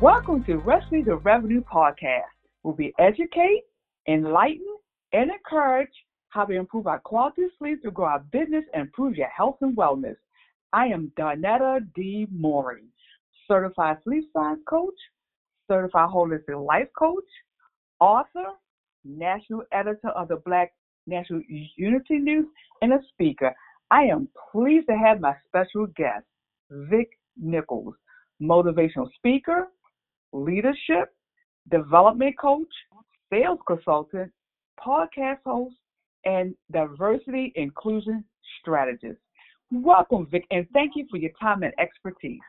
Welcome to Recipe to Revenue podcast, where we educate, enlighten, and encourage how to improve our quality of sleep to grow our business and improve your health and wellness. I am Donetta D. Mooring, certified sleep science coach, certified holistic life coach, author, national editor of the Black National Unity News, and a speaker. I am pleased to have my special guest, Vic Nichols, motivational speaker, leadership, development coach, sales consultant, podcast host, and diversity inclusion strategist. Welcome, Vic, and thank you for your time and expertise.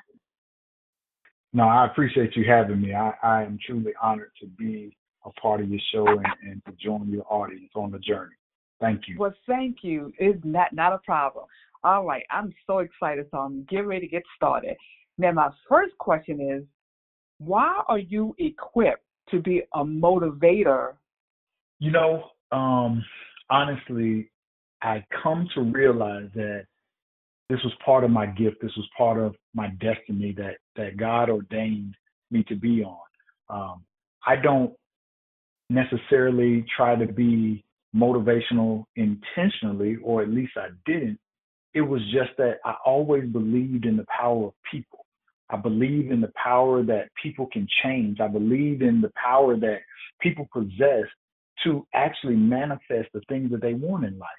No, I appreciate you having me. I, I am truly honored to be a part of your show and, and to join your audience on the journey. Thank you. Well, thank you. It's not, not a problem. All right, I'm so excited, so I'm getting ready to get started. Now, my first question is why are you equipped to be a motivator? You know, um, honestly, I come to realize that this was part of my gift. This was part of my destiny that that God ordained me to be on. Um, I don't necessarily try to be motivational intentionally, or at least I didn't. It was just that I always believed in the power of people. I believe in the power that people can change. I believe in the power that people possess to actually manifest the things that they want in life.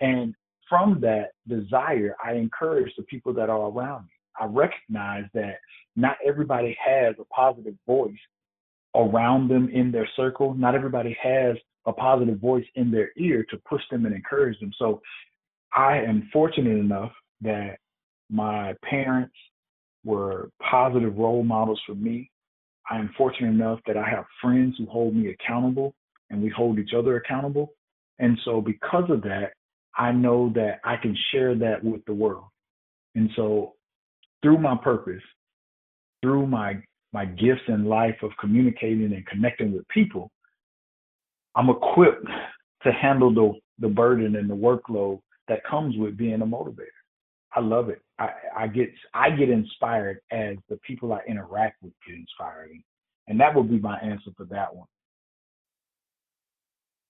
And from that desire, I encourage the people that are around me. I recognize that not everybody has a positive voice around them in their circle. Not everybody has a positive voice in their ear to push them and encourage them. So I am fortunate enough that my parents, were positive role models for me. I am fortunate enough that I have friends who hold me accountable and we hold each other accountable. And so, because of that, I know that I can share that with the world. And so, through my purpose, through my my gifts in life of communicating and connecting with people, I'm equipped to handle the the burden and the workload that comes with being a motivator. I love it. I, I get I get inspired as the people I interact with get inspired, and that would be my answer for that one.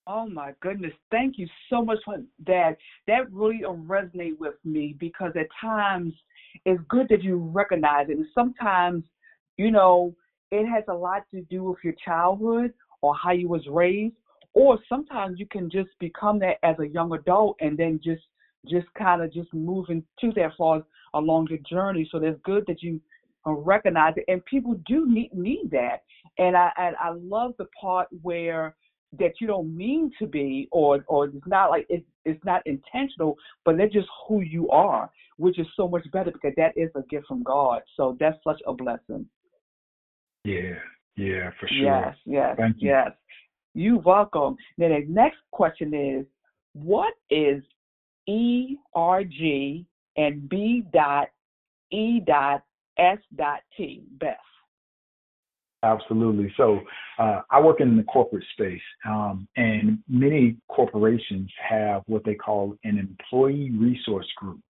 Oh my goodness! Thank you so much for that. That really resonates with me because at times it's good that you recognize it, and sometimes, you know, it has a lot to do with your childhood or how you was raised, or sometimes you can just become that as a young adult and then just just kind of just moving to that far along the journey. So that's good that you uh, recognize it, and people do need need that. And I and I love the part where that you don't mean to be, or or it's not like it's it's not intentional, but that's just who you are, which is so much better because that is a gift from God. So that's such a blessing. Yeah, yeah, for sure. Yes, yes, Thank you. yes. You welcome. Then the next question is, what is ERG and B dot E dot S dot T, Beth. Absolutely. So uh, I work in the corporate space, um, and many corporations have what they call an employee resource group.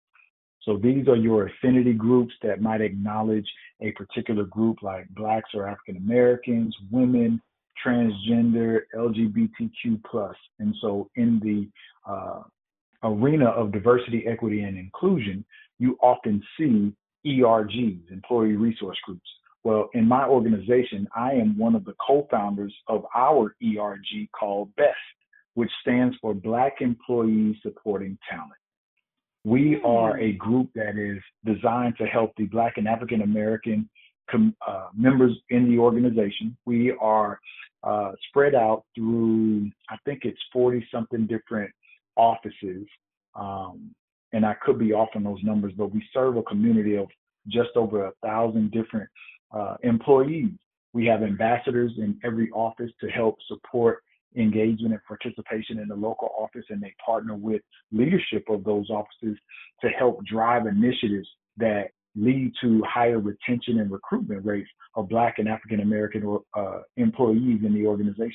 So these are your affinity groups that might acknowledge a particular group like Blacks or African Americans, women, transgender, LGBTQ plus. And so in the uh, arena of diversity, equity, and inclusion, you often see ERGs, employee resource groups. Well, in my organization, I am one of the co-founders of our ERG called BEST, which stands for Black Employees Supporting Talent. We are a group that is designed to help the Black and African American com- uh, members in the organization. We are uh, spread out through, I think it's 40 something different offices, um, and I could be off on those numbers, but we serve a community of just over a thousand different uh, employees. We have ambassadors in every office to help support engagement and participation in the local office, and they partner with leadership of those offices to help drive initiatives that lead to higher retention and recruitment rates of Black and African American uh, employees in the organization.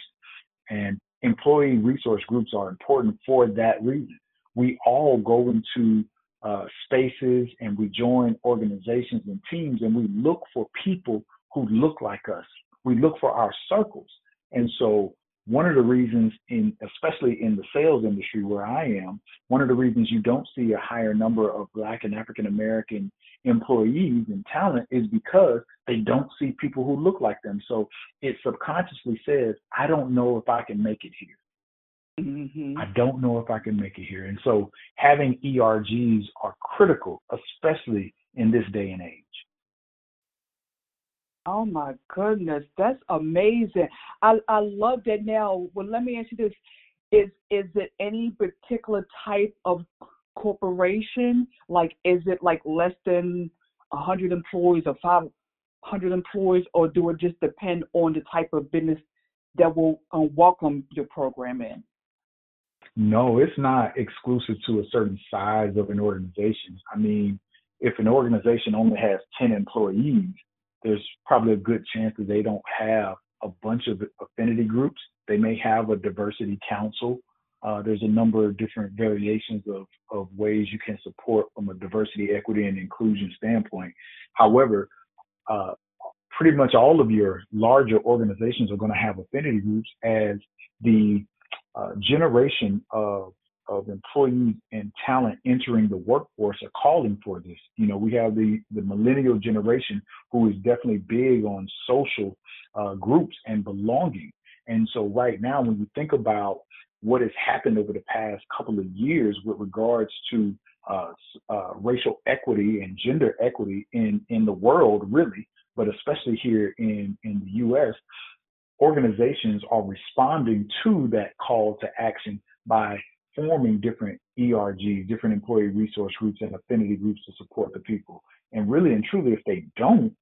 And employee resource groups are important for that reason. We all go into uh, spaces and we join organizations and teams and we look for people who look like us. We look for our circles. And so one of the reasons in especially in the sales industry where I am, one of the reasons you don't see a higher number of black and African American employees and talent is because they don't see people who look like them. So it subconsciously says, I don't know if I can make it here. Mm-hmm. I don't know if I can make it here. And so having ERGs are critical, especially in this day and age. Oh my goodness, that's amazing. I I love that. Now, well, let me ask you this: is is it any particular type of corporation? Like, is it like less than a hundred employees or five hundred employees, or do it just depend on the type of business that will uh, welcome your program in? No, it's not exclusive to a certain size of an organization. I mean, if an organization only has 10 employees, there's probably a good chance that they don't have a bunch of affinity groups. They may have a diversity council. Uh, there's a number of different variations of, of ways you can support from a diversity, equity, and inclusion standpoint. However, uh, pretty much all of your larger organizations are going to have affinity groups as the uh, generation of of employees and talent entering the workforce are calling for this. You know, we have the the millennial generation who is definitely big on social uh, groups and belonging. And so right now, when you think about what has happened over the past couple of years with regards to uh, uh, racial equity and gender equity in in the world, really, but especially here in in the U.S., organizations are responding to that call to action by forming different ERGs, different employee resource groups and affinity groups to support the people. And really and truly, if they don't,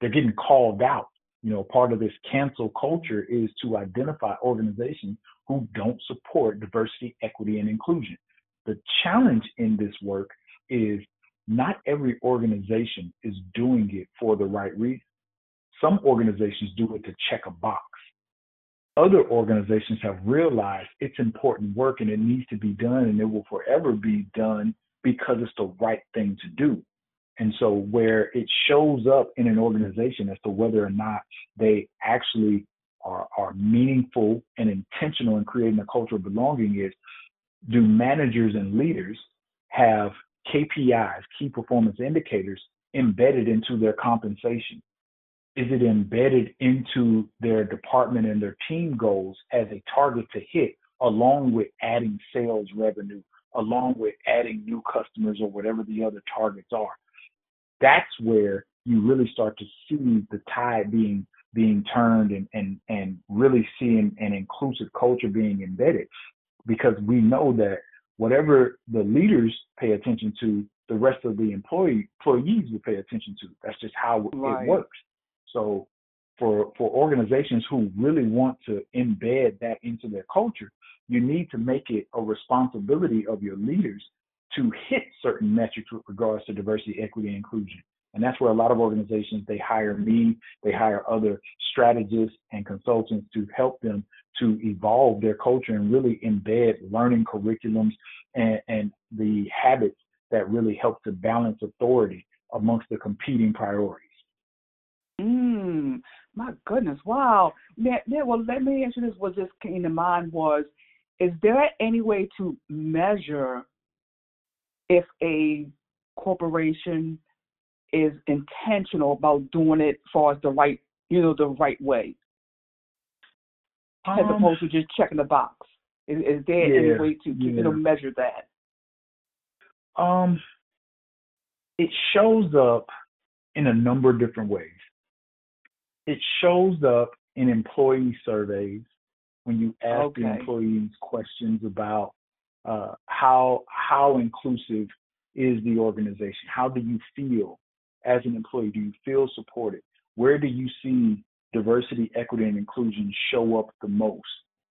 they're getting called out. You know, part of this cancel culture is to identify organizations who don't support diversity, equity, and inclusion. The challenge in this work is not every organization is doing it for the right reason. Some organizations do it to check a box other organizations have realized it's important work and it needs to be done and it will forever be done because it's the right thing to do. And so where it shows up in an organization as to whether or not they actually are, are meaningful and intentional in creating a culture of belonging is do managers and leaders have KPIs, key performance indicators, embedded into their compensation? Is it embedded into their department and their team goals as a target to hit, along with adding sales revenue, along with adding new customers or whatever the other targets are? That's where you really start to see the tide being being turned and and and really seeing an inclusive culture being embedded because we know that whatever the leaders pay attention to the rest of the employee employees will pay attention to that's just how right. it works so for for organizations who really want to embed that into their culture, you need to make it a responsibility of your leaders to hit certain metrics with regards to diversity, equity, and inclusion. And that's where a lot of organizations they hire me, they hire other strategists and consultants to help them to evolve their culture and really embed learning curriculums and, and the habits that really help to balance authority amongst the competing priorities. Mm, my goodness, wow. Now, now, well, let me answer this. What just came to mind was, is there any way to measure if a corporation is intentional about doing it for as the right, you know, the right way, um, as opposed to just checking the box? Is, is there yeah, any way to yeah. you know measure that? Um, it shows up in a number of different ways it shows up in employee surveys when you ask okay. the employees questions about uh, how how inclusive is the organization? How do you feel as an employee? Do you feel supported? Where do you see diversity, equity, and inclusion show up the most?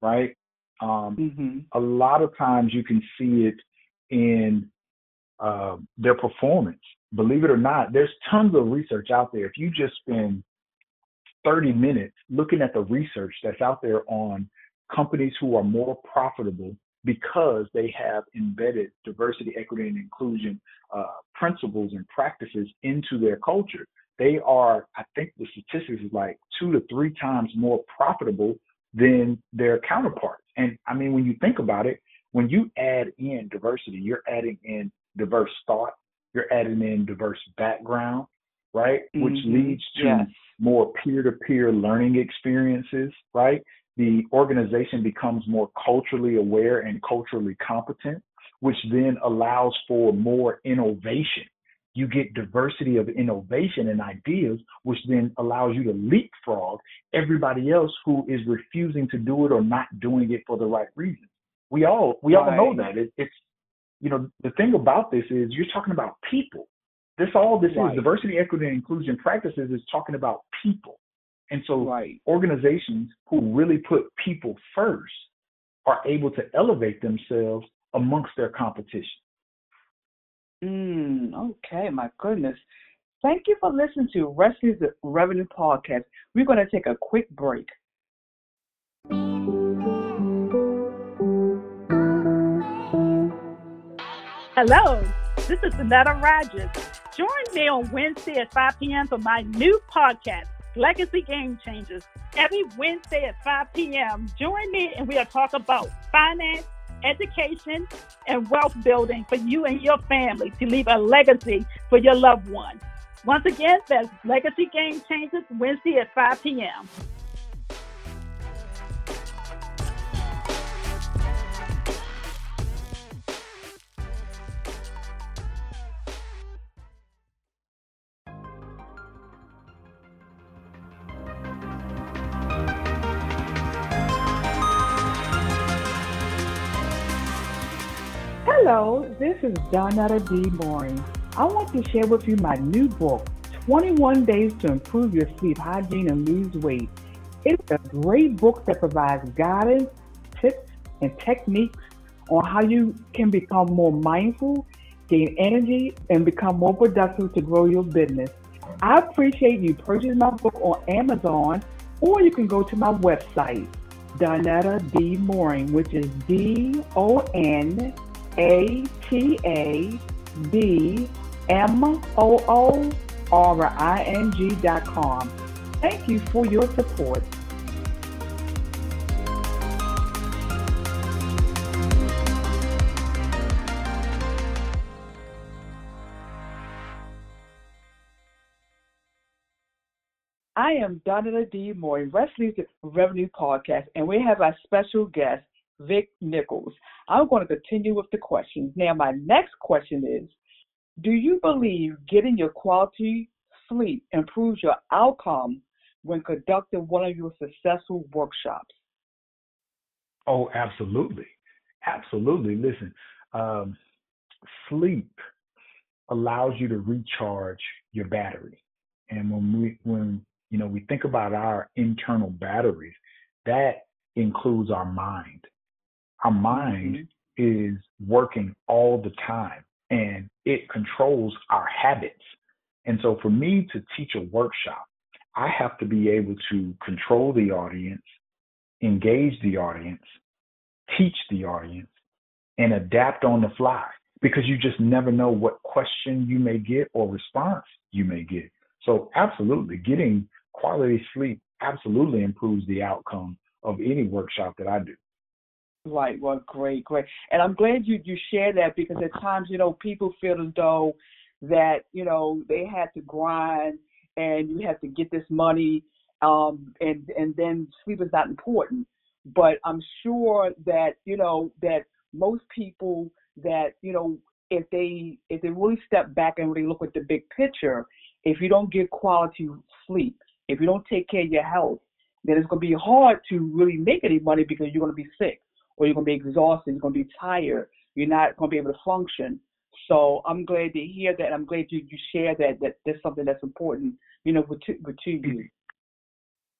Right. Um, mm-hmm. A lot of times you can see it in uh, their performance. Believe it or not, there's tons of research out there. If you just spend 30 minutes looking at the research that's out there on companies who are more profitable because they have embedded diversity, equity, and inclusion uh, principles and practices into their culture. they are, I think the statistics is like two to three times more profitable than their counterparts. And I mean, when you think about it, when you add in diversity, you're adding in diverse thought, you're adding in diverse background, right? Mm-hmm. Which leads to yes. More peer to peer learning experiences, right? The organization becomes more culturally aware and culturally competent, which then allows for more innovation you get diversity of innovation and ideas, which then allows you to leapfrog everybody else who is refusing to do it or not doing it for the right reasons. We all we right. all know that it, it's you know the thing about this is you're talking about people. This all this right. is diversity, equity, and inclusion practices is talking about people. And so right. organizations who really put people first are able to elevate themselves amongst their competition. Mm, okay, my goodness. Thank you for listening to Rescue's Revenue Podcast. We're going to take a quick break. Hello, this is Anetta Rogers. Join me on Wednesday at 5 p.m. for my new podcast, Legacy Game Changers. Every Wednesday at 5 p.m., join me and we'll talk about finance education, and wealth building for you and your family to leave a legacy for your loved ones. Once again, that's Legacy Game Changers Wednesday at 5 p.m. Hello, this is Donetta D. Mooring. I want to share with you my new book, 21 Days to Improve Your Sleep Hygiene and Lose Weight. It's a great book that provides guidance, tips, and techniques on how you can become more mindful, gain energy, and become more productive to grow your business. I appreciate you purchasing my book on Amazon, or you can go to my website, Donetta D. Mooring, which is D O N a T A B M O O R I N G dot com. Thank you for your support. I am Donna D. Moore, Wesley's Revenue Podcast, and we have our special guest, Vic Nichols. I'm going to continue with the questions. Now, my next question is Do you believe getting your quality sleep improves your outcome when conducting one of your successful workshops? Oh, absolutely. Absolutely. Listen, um, sleep allows you to recharge your battery. And when we, when, you know, we think about our internal batteries, that includes our mind. Our mind mm-hmm. is working all the time and it controls our habits. And so for me to teach a workshop, I have to be able to control the audience, engage the audience, teach the audience, and adapt on the fly because you just never know what question you may get or response you may get. So, absolutely, getting quality sleep absolutely improves the outcome of any workshop that I do. Right. Well, great, great. And I'm glad you you share that because at times, you know, people feel as though that you know they had to grind and you have to get this money, um, and and then sleep is not important. But I'm sure that you know that most people that you know if they if they really step back and really look at the big picture, if you don't get quality sleep, if you don't take care of your health, then it's going to be hard to really make any money because you're going to be sick or you're going to be exhausted, you're going to be tired, you're not going to be able to function. So I'm glad to hear that. I'm glad you, you share that, that that's something that's important, you know, with, with to you.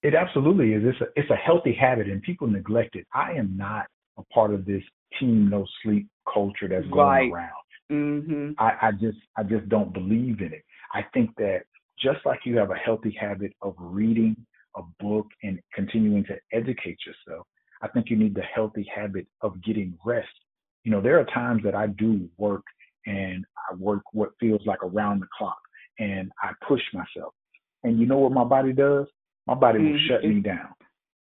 It absolutely is. It's a, it's a healthy habit and people neglect it. I am not a part of this team no sleep culture that's going right. around. Mm-hmm. I, I just I just don't believe in it. I think that just like you have a healthy habit of reading a book and continuing to educate yourself, I think you need the healthy habit of getting rest. You know, there are times that I do work and I work what feels like around the clock and I push myself. and you know what my body does? My body will mm-hmm. shut me down.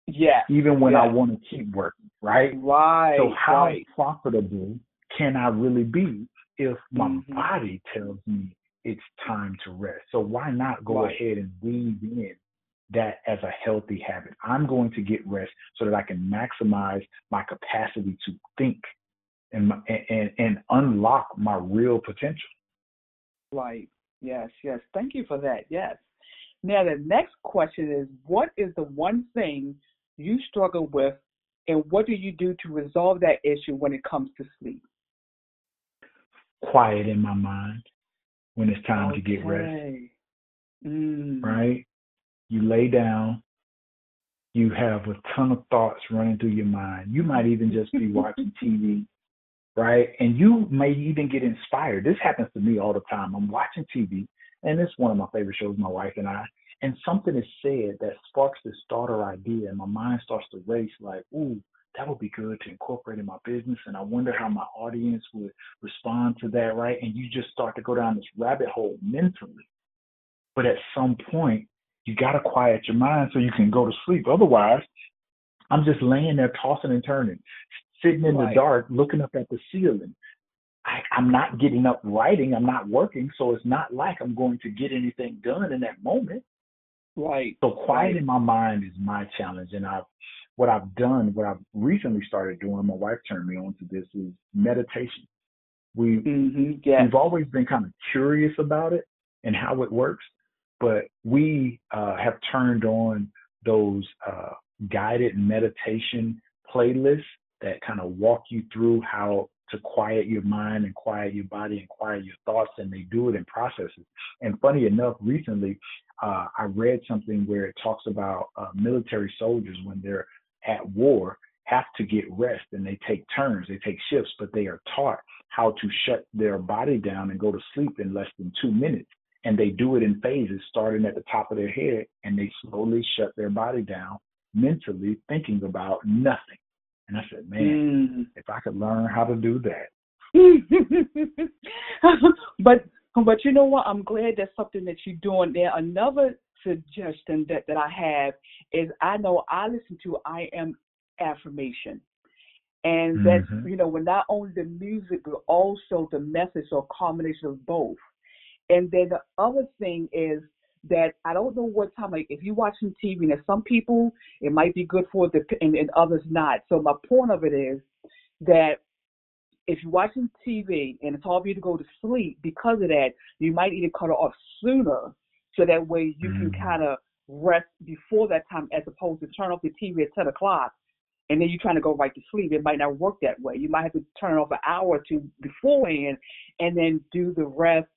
Yeah. Even when I want to keep working, right? Right. So how right. profitable can I really be if my mm-hmm. body tells me it's time to rest? So why not go right. ahead and weave in that as a healthy habit? I'm going to get rest so that I can maximize my capacity to think and and and unlock my real potential. Right. Yes. Yes. Thank you for that. Yes. Now the next question is, what is the one thing you struggle with, and what do you do to resolve that issue when it comes to sleep? Quiet in my mind when it's time okay. to get rest. Mm. Right? You lay down. You have a ton of thoughts running through your mind. You might even just be watching TV, right? And you may even get inspired. This happens to me all the time. I'm watching TV, and it's one of my favorite shows, my wife and I and something is said that sparks this starter idea, and my mind starts to race like, ooh, that would be good to incorporate in my business. And I wonder how my audience would respond to that, right? And you just start to go down this rabbit hole mentally. But at some point, you got to quiet your mind so you can go to sleep. Otherwise, I'm just laying there tossing and turning, sitting in right. the dark, looking up at the ceiling. I, I'm not getting up writing. I'm not working. So it's not like I'm going to get anything done in that moment. Right. So quieting my mind is my challenge, and I've what I've done, what I've recently started doing. My wife turned me on to this is meditation. We mm-hmm, yes. we've always been kind of curious about it and how it works, but we uh, have turned on those uh, guided meditation playlists that kind of walk you through how to quiet your mind and quiet your body and quiet your thoughts, and they do it in processes. And funny enough, recently uh, I read something where it talks about uh, military soldiers when they're at war have to get rest and they take turns, they take shifts, but they are taught how to shut their body down and go to sleep in less than two minutes. And they do it in phases, starting at the top of their head, and they slowly shut their body down mentally, thinking about nothing. And I said, man, mm. if I could learn how to do that. but but you know what? I'm glad that's something that you're doing there. Another suggestion that, that I have is I know I listen to I am affirmation. And mm-hmm. that's, you know, when not only the music, but also the message or combination of both. And then the other thing is that I don't know what time, like if you're watching TV, and some people it might be good for the, and, and others not. So my point of it is that if you're watching TV and it's hard for you to go to sleep because of that, you might need to cut it off sooner so that way you mm-hmm. can kind of rest before that time as opposed to turn off the TV at 10 o'clock and then you're trying to go right to sleep. It might not work that way. You might have to turn it off an hour or two beforehand and then do the rest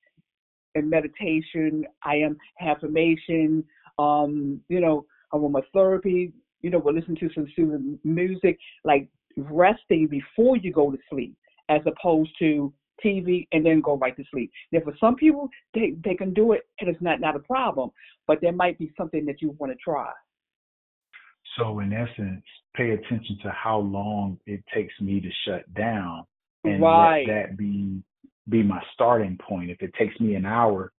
and meditation, I am affirmation, um, you know, aromatherapy, you know, we'll listen to some soothing music, like resting before you go to sleep as opposed to TV and then go right to sleep. Now, for some people, they, they can do it and it's not, not a problem, but there might be something that you want to try. So, in essence, pay attention to how long it takes me to shut down and right. let that be be my starting point. If it takes me an hour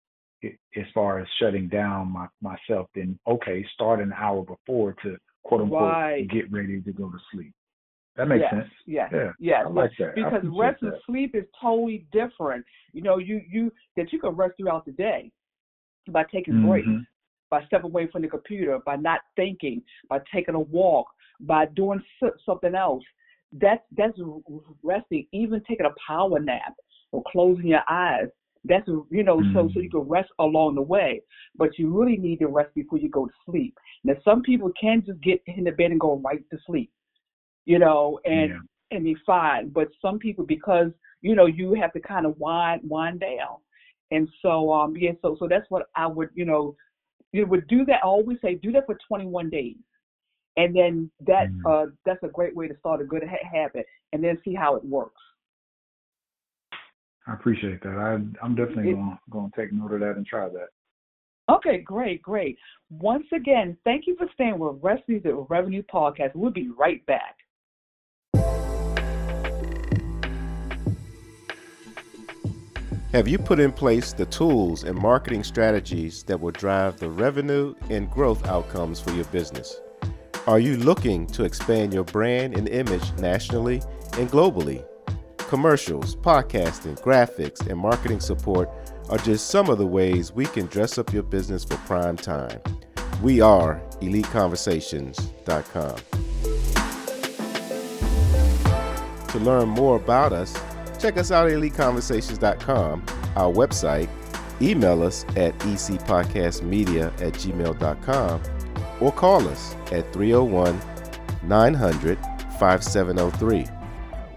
it, as far as shutting down my, myself, then okay, start an hour before to quote unquote right. get ready to go to sleep. That makes yes, sense. Yes. Yeah. Yes. I like that. Because rest and sleep is totally different. You know, you you that you can rest throughout the day by taking mm-hmm. breaks, by stepping away from the computer, by not thinking, by taking a walk, by doing something else. That's that's resting. Even taking a power nap or closing your eyes. That's you know mm-hmm. so so you mm. can rest along the way. But you really need to rest before you go to sleep. Now some people can just get in the bed and go right to sleep you know, and yeah. and be fine. But some people, because you know, you have to kind of wind wind down, and so um, yeah, so so that's what I would, you know, you would do that. I always say do that for 21 days, and then that mm uh that's a great way to start a good ha- habit, and then see how it works. I appreciate that. I, I'm definitely going going to take note of that and try that. Okay, great, great. Once again, thank you for staying with Recipes at Revenue Podcast. We'll be right back. Have you put in place the tools and marketing strategies that will drive the revenue and growth outcomes for your business? Are you looking to expand your brand and image nationally and globally? Commercials, podcasting, graphics, and marketing support are just some of the ways we can dress up your business for prime time. We are EliteConversations.com. To learn more about us, check us out at EliteConversations.com, our website, email us at ecpodcastmedia at gmail.com, or call us at 301 900 5703.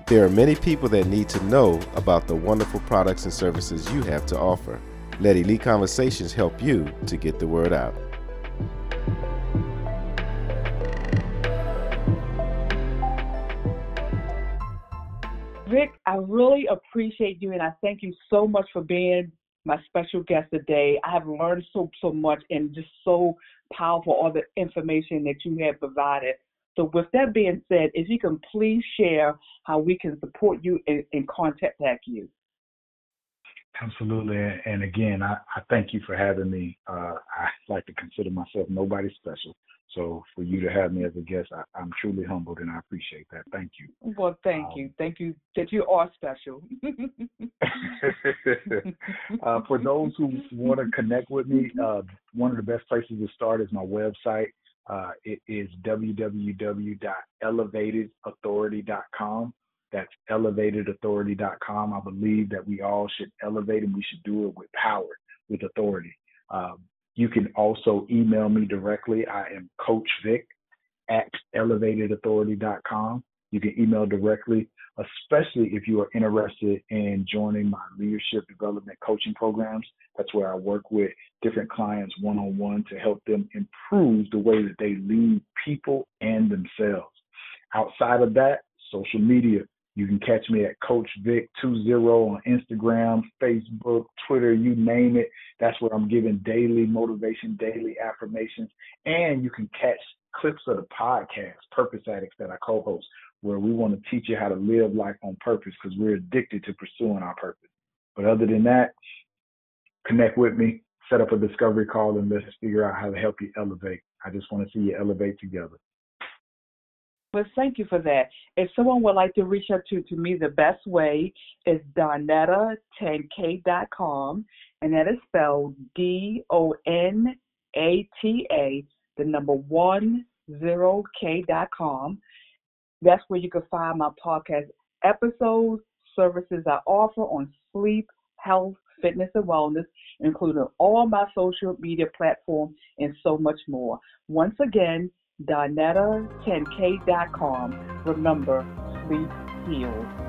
There are many people that need to know about the wonderful products and services you have to offer. Let Elite Conversations help you to get the word out. Rick, I really appreciate you and I thank you so much for being my special guest today. I have learned so so much and just so powerful all the information that you have provided. So with that being said, if you can please share how we can support you and, and contact back you. Absolutely. And again, I, I thank you for having me. Uh, I like to consider myself nobody special. So for you to have me as a guest, I, am truly humbled and I appreciate that. Thank you. Well, thank um, you. Thank you that you are special. uh, for those who want to connect with me, uh, one of the best places to start is my website. Uh, it is www.elevatedauthority.com. That's elevatedauthority.com. I believe that we all should elevate and we should do it with power, with authority. Um, you can also email me directly. I am Coach Vic at elevatedauthority.com. You can email directly, especially if you are interested in joining my leadership development coaching programs. That's where I work with different clients one on one to help them improve the way that they lead people and themselves. Outside of that, social media. You can catch me at Coach Vic 20 on Instagram, Facebook, Twitter, you name it. That's where I'm giving daily motivation, daily affirmations. And you can catch clips of the podcast, Purpose Addicts, that I co host, where we want to teach you how to live life on purpose because we're addicted to pursuing our purpose. But other than that, connect with me, set up a discovery call, and let's figure out how to help you elevate. I just want to see you elevate together. Well, thank you for that. If someone would like to reach out to, to me, the best way is donetta10k.com, and that is spelled D O N A T A, the number one zero k.com. That's where you can find my podcast episodes, services I offer on sleep, health, fitness, and wellness, including all my social media platforms and so much more. Once again, Donetta10k.com. Remember, sleep heals.